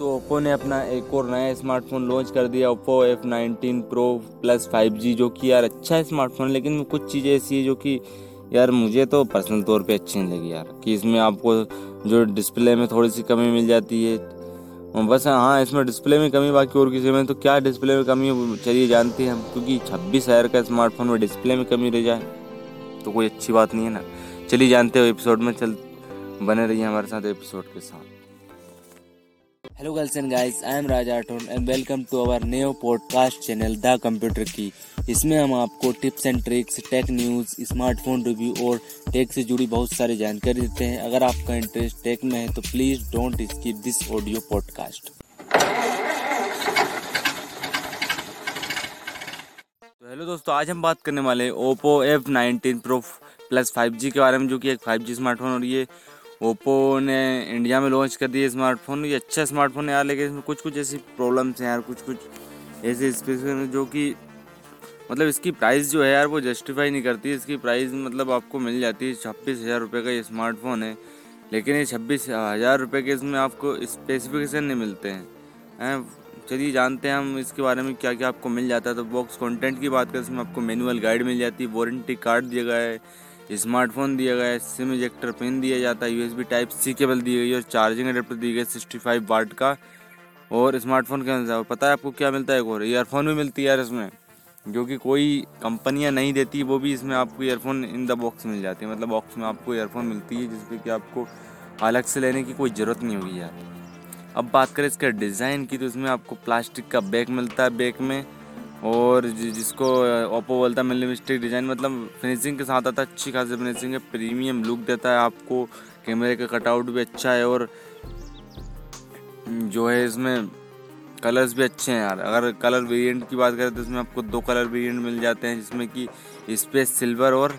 दोस्तों ओप्पो ने अपना एक और नया स्मार्टफ़ोन लॉन्च कर दिया Oppo F nineteen pro plus five G जो कि यार अच्छा है स्मार्टफ़ोन लेकिन कुछ चीज़ें ऐसी है जो कि यार मुझे तो पर्सनल तौर पे अच्छी नहीं लगी यार, कि इसमें आपको जो डिस्प्ले में थोड़ी सी कमी मिल जाती है। बस हाँ इसमें डिस्प्ले में कमी, बाकी और किसी में तो क्या डिस्प्ले में कमी है चलिए जानते हैं हम, क्योंकि छब्बीस हज़ार का स्मार्टफ़ोन में डिस्प्ले में कमी रह जाए तो कोई अच्छी बात नहीं है ना। चलिए जानते हो एपिसोड में चल, बने रहिए हमारे साथ एपिसोड के साथ। Hello girls and guys I am Raja Rathore and welcome to our new podcast channel the computer की इसमें हम आपको tips and tricks tech news smartphone review और टेक से जुड़ी बहुत सारी जानकारी देते हैं। अगर आपका इंटरेस्ट टेक में है तो please don't skip this audio podcast hello दोस्तों, आज हम बात करने वाले Oppo F nineteen pro plus five के बारे में, जो कि एक फाइव स्मार्टफ़ोन और ये ओप्पो ने इंडिया में लॉन्च कर दिया स्मार्टफ़ोन, ये अच्छा स्मार्टफ़ोन है यार, लेकिन इसमें कुछ कुछ ऐसी प्रॉब्लम्स हैं यार कुछ कुछ ऐसे स्पेसिफिक जो कि मतलब इसकी प्राइस जो है यार, वो जस्टिफाई नहीं करती। इसकी प्राइस मतलब आपको मिल जाती है छब्बीस हज़ार रुपये का ये स्मार्टफ़ोन है, लेकिन ये छब्बीस हज़ार रुपये के इसमें आपको स्पेसिफिकेशन नहीं मिलते हैं। चलिए जानते हैं हम इसके बारे में क्या क्या आपको मिल जाता है। तो बॉक्स कंटेंट की बात करें, इसमें आपको मैनुअल गाइड मिल जाती है वारंटी कार्ड दिया गया है स्मार्टफ़ोन दिया गया है, सिम इजेक्टर पिन दिया जाता है यूएसबी टाइप सी केबल दी गई है और चार्जिंग अडेप्टर दी गई सिक्सटी फाइव वाट का और स्मार्टफ़ोन के अनुसार। पता है आपको क्या मिलता है एक और? ईयरफोन भी मिलती है यार इसमें, जो कि कोई कंपनियाँ नहीं देती, वो भी इसमें आपको ईयरफोन इन द बॉक्स मिल जाती है। मतलब बॉक्स में आपको ईयरफोन मिलती है, जिसपे कि आपको अलग से लेने की कोई ज़रूरत नहीं होगी यार। अब बात करें इसके डिज़ाइन की तो इसमें आपको प्लास्टिक का बैग मिलता है बैग में और जिसको ओप्पो बोलता है मिनिमलिस्टिक डिज़ाइन मतलब फिनिशिंग के साथ आता है अच्छी खासी फिनिशिंग है प्रीमियम लुक देता है आपको कैमरे का कटआउट भी अच्छा है और जो है इसमें कलर्स भी अच्छे हैं यार। अगर कलर वेरिएंट की बात करें तो इसमें आपको दो कलर वेरिएंट मिल जाते हैं, जिसमें कि स्पेस सिल्वर और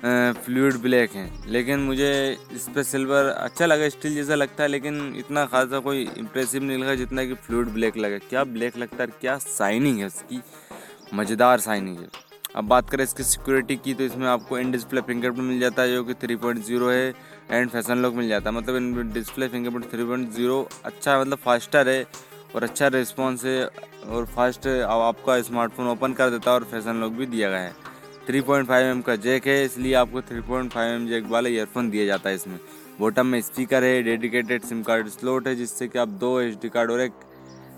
फ्लूड ब्लैक हैं। लेकिन मुझे इस पर सिल्वर अच्छा लगा स्टील जैसा लगता है, लेकिन इतना खासा कोई इम्प्रेसिव नहीं लगा जितना कि फ्लूड ब्लैक लगा। क्या ब्लैक लगता है? क्या साइनिंग है उसकी मज़ेदार साइनिंग है। अब बात करें इसकी सिक्योरिटी की तो इसमें आपको इन डिस्प्ले फिंगरप्रिंट मिल जाता है, जो कि थ्री पॉइंट ज़ीरो है एंड फ़ैशन लॉक मिल जाता है। मतलब in display fingerprint three point zero अच्छा मतलब फास्टर है, और अच्छा रिस्पॉन्स है, और फास्ट आपका स्मार्टफ़ोन ओपन कर देता है, और फ़ैशन लॉक भी दिया गया है। 3.5 एम का जैक है, इसलिए आपको 3.5 एम जैक वाला ईयरफोन दिया जाता है इसमें। बॉटम में स्पीकर है डेडिकेटेड सिम कार्ड स्लोट है, जिससे कि आप दो एच डी कार्ड और एक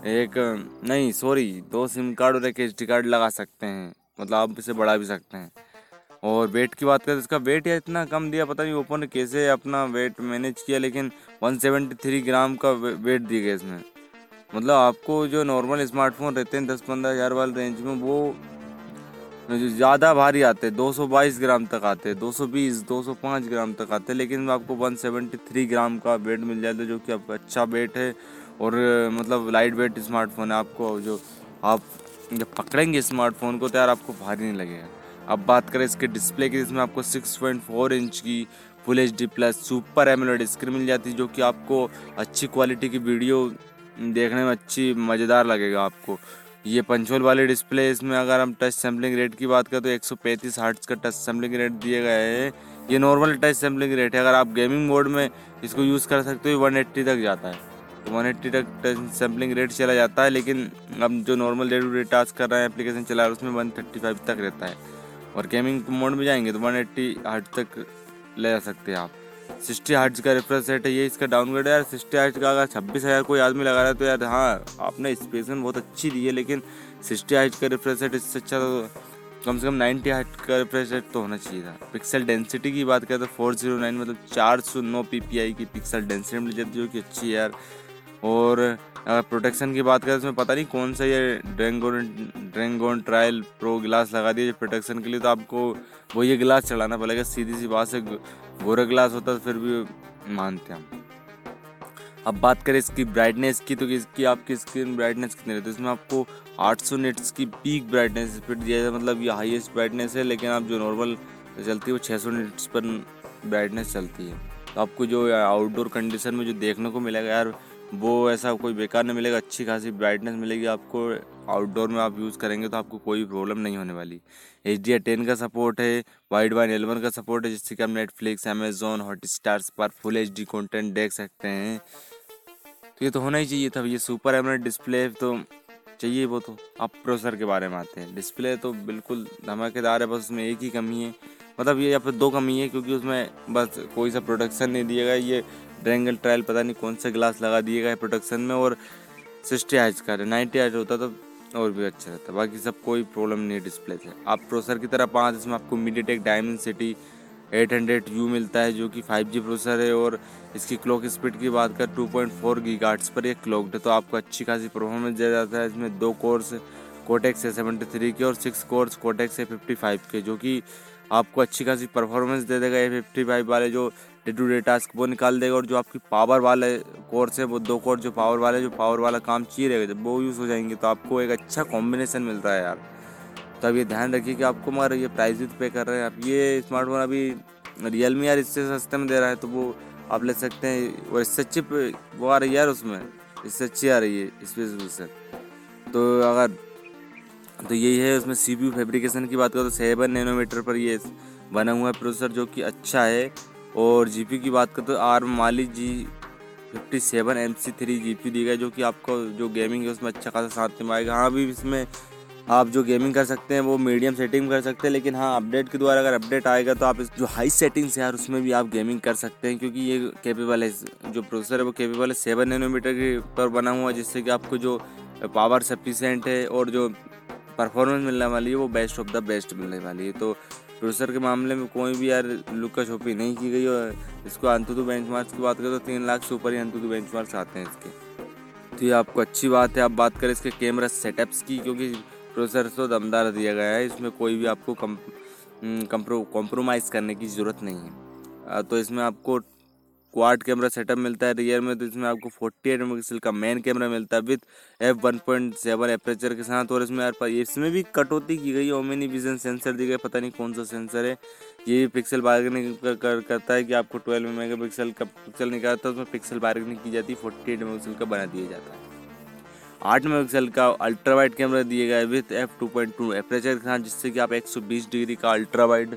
एक, नहीं सॉरी दो सिम कार्ड और एक एच डी कार्ड लगा सकते हैं। मतलब आप इसे बढ़ा भी सकते हैं। और वेट की बात करें तो इसका वेट या इतना कम दिया, पता नहीं ओप्पो ने कैसे अपना वेट मैनेज किया, लेकिन 173 ग्राम का वेट दिया गया इसमें। मतलब आपको जो नॉर्मल स्मार्टफ़ोन रहते हैं, दस पंद्रह हज़ार वाले रेंज में, वो जो ज़्यादा भारी आते हैं 222 ग्राम तक आते हैं 220 205 ग्राम तक आते हैं, लेकिन आपको 173 ग्राम का वेट मिल जाता है, जो कि आपका अच्छा वेट है, और मतलब लाइट वेट स्मार्टफ़ोन है आपको जो आप जब पकड़ेंगे स्मार्टफ़ोन को तो यार आपको भारी नहीं लगेगा। अब बात करें इसके डिस्प्ले की, जिसमें आपको 6.4 इंच की full H D plus super AMOLED screen मिल जाती है, जो कि आपको अच्छी क्वालिटी की वीडियो देखने में अच्छी, मज़ेदार लगेगा आपको। ये पंचोल वाले डिस्प्ले इसमें अगर हम टच सैम्पलिंग रेट की बात करें तो एक सौ पैंतीस का टच सैम्पलिंग रेट दिए गए हैं। ये नॉर्मल टच सैम्पलिंग रेट है। अगर आप गेमिंग मोड में इसको यूज़ कर सकते हो वन एट्टी तक जाता है। तो वन एट्टी तक टच सैम्पलिंग रेट चला जाता है, लेकिन अब जो normal day to day task कर रहे हैं एप्लीकेशन चला रहे उसमें वन थर्टी फाइव तक रहता है। और गेमिंग मोड में जाएँगे तो वन एट्टी हार्ट तक ले जा सकते हैं आप। सिक्सटी हार्ट्स का रिफ्रेश रेट है ये, इसका डाउनग्रेड है यार। सिक्सटी हार्ट्स का अगर छब्बीस हज़ार कोई आदमी लगा रहा है तो यार हाँ आपने स्पेसन बहुत अच्छी दी है, लेकिन सिक्सटी हार्ट्स का रिफ्रेश रेट इससे अच्छा तो कम से कम नाइन्टी हार्ट का रिफ्रेश रेट तो होना चाहिए था। पिक्सल डेंसिटी की बात करें तो फोर ज़ीरो नाइन मतलब चार सौ नौ पी पी आई की पिक्सल डेंसिटी मिल जाती है जो कि अच्छी है यार। और अगर प्रोटेक्शन की बात करें तो पता नहीं कौन सा ये dragon dragon trail pro glass लगा दिया प्रोटेक्शन के लिए तो आपको वो ये गिलास चढ़ाना पड़ेगा। सीधी सी बात से गोरा ग्लास होता तो फिर भी मानते हम। अब बात करें इसकी ब्राइटनेस की तो इसकी आपकी स्क्रीन ब्राइटनेस कितनी रहती है? इसमें आपको 800 निट्स की पीक ब्राइटनेस पर दिया जाए मतलब ये हाईएस्ट ब्राइटनेस है, लेकिन आप जो नॉर्मल चलती है, वो 600 निट्स पर ब्राइटनेस चलती है। तो आपको जो आउटडोर कंडीशन में जो देखने को मिलेगा यार, वो ऐसा कोई बेकार नहीं मिलेगा, अच्छी खासी ब्राइटनेस मिलेगी आपको आउटडोर में आप यूज़ करेंगे तो आपको कोई प्रॉब्लम नहीं होने वाली। एच डी टेन का सपोर्ट है वाइड वाइन एलेवन का सपोर्ट है, जिससे कि आप नेटफ्लिक्स अमेजोन हॉट स्टार्स पर फुल एच डी कॉन्टेंट देख सकते हैं। तो ये तो होना ही चाहिए था ये सुपर एमरेट डिस्प्ले तो चाहिए वो तो। अब प्रोसेसर के बारे में आते हैं। डिस्प्ले तो बिल्कुल धमाकेदार है, बस उसमें एक ही कमी है। मतलब ये यहाँ पर दो कमी है, क्योंकि उसमें बस कोई सा प्रोडक्शन नहीं दिया गया ये ड्रेंगल ट्रायल पता नहीं कौन सा ग्लास लगा दिए गए प्रोडक्शन में और सिक्सटी आइज़ का नाइन्टी आइज़ होता तो और भी अच्छा रहता बाकी सब कोई प्रॉब्लम नहीं डिस्प्ले से आप प्रोसेसर की तरह पाँच, इसमें आपको मीडियाटेक डायमंड सिटी 800 यू मिलता है, जो कि फाइव जी प्रोसेसर है, और इसकी क्लॉक स्पीड की बात कर two point four gigahertz पर यह क्लॉकड है तो आपको अच्छी खासी परफॉर्मेंस दिया जाता है। इसमें दो कोर्स कोटेक्स है सेवेंटी थ्री के और सिक्स कोर्स कोटेक्स है फिफ्टी फाइव के, जो कि आपको अच्छी खासी परफॉर्मेंस दे देगा ए फिफ्टी फाइव वाले जो डे टू डे टास्क वो निकाल देगा और जो आपकी पावर वाले कोर्स है, वो दो कोर्स जो पावर वाले जो पावर वाला काम चाहिए रहेगा, जब वो यूज़ हो जाएँगे तो आपको एक अच्छा कॉम्बिनेशन मिलता है यार। तो अब ये ध्यान रखिए कि आपको मगर ये प्राइस भी पे कर रहे हैं आप। ये स्मार्टफ़ोन अभी रियल मी यार इससे सस्ते में दे रहा है तो वो आप ले सकते हैं, और इससे अच्छी वो आ रही है यार उसमें। इससे अच्छी आ रही है स्पेसिफिकेशन तो अगर तो यही है, उसमें सी पी फेब्रिकेशन की बात करो तो सेवन नैनोमीटर पर ये बना हुआ है प्रोसेसर जो कि अच्छा है। और जी की बात करो तो ARM Mali G fifty seven M C three G P दी गई जो कि आपको जो गेमिंग है, उसमें अच्छा खासा साथ में आएगा हाँ भी इसमें आप जो गेमिंग कर सकते हैं, वो मीडियम सेटिंग कर सकते हैं, लेकिन हाँ अपडेट के द्वारा अगर अपडेट आएगा तो आप इस जो हाई सेटिंग्स है यार, उसमें भी आप गेमिंग कर सकते हैं, क्योंकि ये केपेबल है, जो प्रोसेसर है वो केपेबल है। सेवन नैनोमीटर के पर बना हुआ है, जिससे कि आपको जो पावर सफिशेंट है और जो परफॉर्मेंस मिलने वाली है, वो बेस्ट ऑफ़ द बेस्ट मिलने वाली है। तो प्रोसेसर के मामले में कोई भी यार लुका छोपी नहीं की गई और इसको अंतुतु बेंच की बात करें तो तीन लाख से ऊपर ही अंतुतु बेंच आते हैं इसके। तो ये आपको अच्छी बात है, आप बात करें इसके कैमरा सेटअप्स की, क्योंकि प्रोसेसर तो दमदार दिया गया है, इसमें कोई भी आपको कम कॉम्प्रोमाइज़ करने की ज़रूरत नहीं है। तो इसमें आपको क्वाड कैमरा सेटअप मिलता है रियर में तो इसमें आपको 48 एट मेगापिक्सल का मेन कैमरा मिलता है with F one point seven aperture के साथ। और इसमें इसमें भी कटौती की गई ओमिनी विजन सेंसर दी गई पता नहीं कौन सा सेंसर है। ये भी पिक्सल बार्गेनिंग कर, कर, करता है कि आपको 12 मेगापिक्सल का पिक्सल निकालता है उसमें पिक्सल बार्गेनिंग की जाती है फोर्टी एट मेगापिक्सल का बना दिया जाता है। आठ मेगापिक्सल का अल्ट्रा वाइड कैमरा दिया गया है with F two point two aperture के साथ जिससे कि आप 120 डिग्री का अल्ट्रा वाइड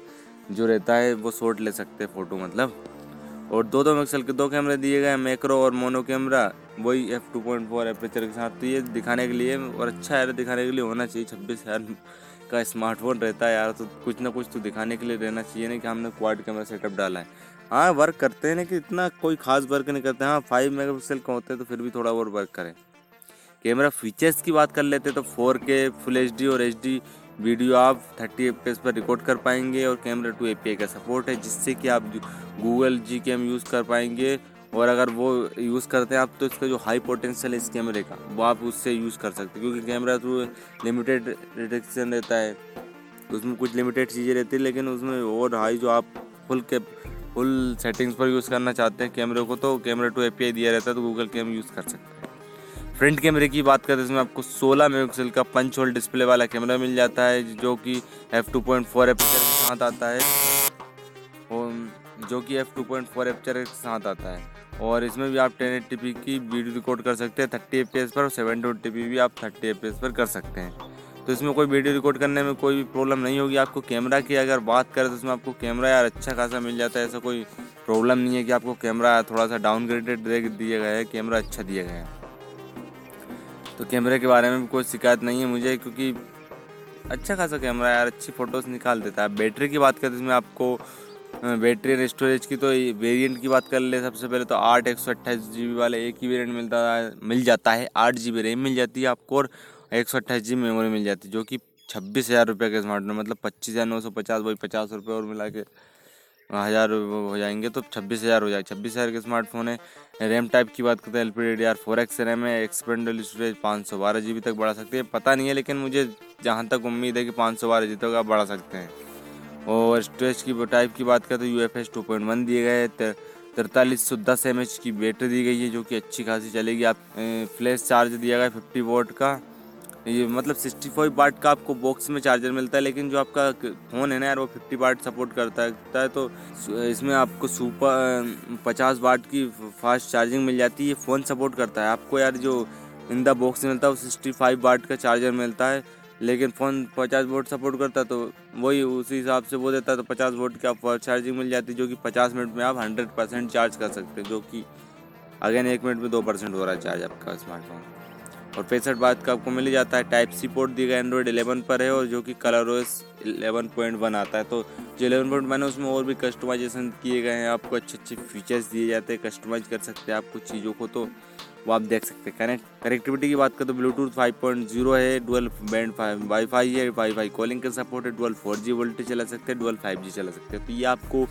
जो रहता है वो शॉट ले सकते हैं फ़ोटो मतलब। और दो दो मेगापिक्सल के दो कैमरे दिए गए मैक्रो और मोनो कैमरा। वही F two point four aperture के साथ तो ये दिखाने के लिए और अच्छा है, दिखाने के लिए होना चाहिए। छब्बीस हज़ार का स्मार्टफ़ोन रहता है यार तो कुछ ना कुछ तो दिखाने के लिए रहना चाहिए नहीं कि हमने क्वाड कैमरा सेटअप डाला है। हाँ वर्क करते हैं ना कि इतना कोई खास वर्क नहीं करते। हाँ फाइव मेगा पिक्सल का होते हैं तो फिर भी थोड़ा और वर्क करें। कैमरा फीचर्स की बात कर लेते तो फोर के फुल एचडी और एचडी वीडियो आप थर्टी एफ़ पर रिकॉर्ड कर पाएँगे और कैमरा टू ए का सपोर्ट है, जिससे कि आप गूगल जी कैम यूज़ कर पाएँगे। और अगर वो यूज़ करते हैं आप तो इसका जो हाई पोटेंशियल है इस कैमरे का, वो आप उससे यूज़ कर सकते हैं। क्योंकि कैमरा थ्रू लिमिटेड रिडक्शन रहता है, उसमें कुछ लिमिटेड चीज़ें रहती है, लेकिन उसमें और हाई जो आप फुल के फुल सेटिंग्स पर यूज़ करना चाहते हैं कैमरे को तो कैमरा टू एपीआई दिया रहता है तो गूगल कैम यूज़ कर सकते हैं। फ्रंट कैमरे की बात करें तो इसमें आपको 16 मेगापिक्सल का पंच होल डिस्प्ले वाला कैमरा मिल जाता है, जो कि F two point four aperture के साथ आता है। और जो कि F two point four aperture के साथ आता है। और इसमें भी आप टेन एट टी की वीडियो रिकॉर्ड कर सकते हैं थर्टी एफ़ पर, और सेवन टू भी आप थर्टी एफ़ पर कर सकते हैं। तो इसमें कोई वीडियो रिकॉर्ड करने में कोई भी प्रॉब्लम नहीं होगी। आपको कैमरा की अगर बात करें तो इसमें आपको कैमरा यार अच्छा खासा मिल जाता है, ऐसा कोई प्रॉब्लम नहीं है कि आपको कैमरा थोड़ा सा डाउनग्रेडेड दिया गया है, कैमरा अच्छा दिया गया है। तो कैमरे के बारे में कोई शिकायत नहीं है मुझे, क्योंकि अच्छा खासा कैमरा यार, अच्छी फ़ोटोज़ निकाल देता है। बैटरी की बात करें, इसमें आपको बैटरी एंड स्टोरेज की तो वेरिएंट की बात कर ले, सबसे पहले तो आठ, एक सौ अट्ठाईस जी बी वाले एक ही वेरिएंट मिलता है, मिल जाता है। आठ जी बी रैम मिल जाती है आपको और एक सौ अट्ठाईस जी मेमोरी मिल जाती है, जो कि छब्बीस हज़ार रुपये का स्मार्टफ़ोन मतलब पच्चीस हज़ार नौ सौ पचास वही पचास रुपये और मिला के हज़ार हो जाएँगे तो छब्बीस हज़ार हो जाएगा। छब्बीस हज़ार के स्मार्टफ़ोन है रैम टाइप की बात करते हैं L P D D R four X RAM है एक्सपेंडल स्टोरेज पाँच सौ बारह जी बी तक बढ़ा सकते हैं, पता नहीं है, लेकिन मुझे जहाँ तक उम्मीद है कि पाँच सौ बारह जी तक आप बढ़ा सकते हैं। और स्टोरेज की टाइप की बात करें तो U F S two point one दिए गए तिरतालीस सौ दस एम एच की बैटरी दी गई है, जो कि अच्छी खासी चलेगी। आप फ्लैश चार्ज दिया गया फिफ्टी वोट का। ये मतलब सिक्सटी फाइव वाट का आपको बॉक्स में चार्जर मिलता है, लेकिन जो आपका फ़ोन है ना यार, वो फिफ्टी वाट सपोर्ट करता है तो इसमें आपको सुपर पचास वाट की फास्ट चार्जिंग मिल जाती है फ़ोन सपोर्ट करता है। आपको यार जो इन द बॉक्स मिलता है, वो सिक्सटी फाइव वाट का चार्जर मिलता है, लेकिन फ़ोन पचास वोट सपोर्ट करता तो वही उसी हिसाब से वो देता है तो पचास वोट की आप चार्जिंग मिल जाती जो कि पचास मिनट में आप हंड्रेड परसेंट चार्ज कर सकते हैं, जो कि, अगेन एक मिनट में दो परसेंट हो रहा है चार्ज आपका स्मार्टफ़ोन और पैंसठ बाद का आपको मिल जाता है? टाइप सी पोर्ट दिया गया एंड्रॉइड एलेवन पर है और जो कि Color OS eleven point one आता है। तो जो एलेवन पॉइंट वन है, उसमें और भी कस्टमाइजेशन किए गए हैं। आपको अच्छे अच्छे फीचर्स दिए जाते हैं कस्टमाइज कर सकते हैं आप कुछ चीज़ों को तो वो आप देख सकते हैं। कनेक्ट कनेक्टिविटी की बात करें तो ब्लूटूथ 5.0 है डुअल बैंड वाई फाई है वाई फाई कॉलिंग का सपोर्ट है डुअल जी वोल्टेज चला सकते हैं डुअल जी चला सकते हैं। तो ये आपको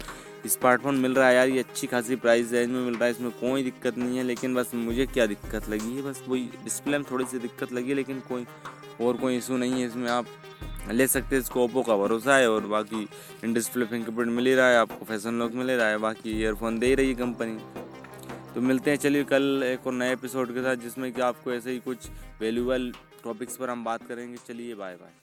स्मार्टफ़ोन मिल रहा है यार, ये अच्छी खासी प्राइस रेंज में मिल रहा है, इसमें कोई दिक्कत नहीं है, लेकिन बस मुझे क्या दिक्कत लगी है, बस वही डिस्प्ले में थोड़ी सी दिक्कत लगी है, लेकिन कोई और कोई इशू नहीं है इसमें। आप ले सकते हैं, इसको ओप्पो का भरोसा है और बाकी इन डिस्प्ले फिंगरप्रिंट मिल ही रहा है, आपको फ़ैशन लॉक मिल रहा है, बाकी ईयरफोन दे रही है कंपनी तो मिलते हैं, चलिए कल एक और नए एपिसोड के साथ, जिसमें कि आपको ऐसे ही कुछ वैल्यूबल टॉपिक्स पर हम बात करेंगे। चलिए bye bye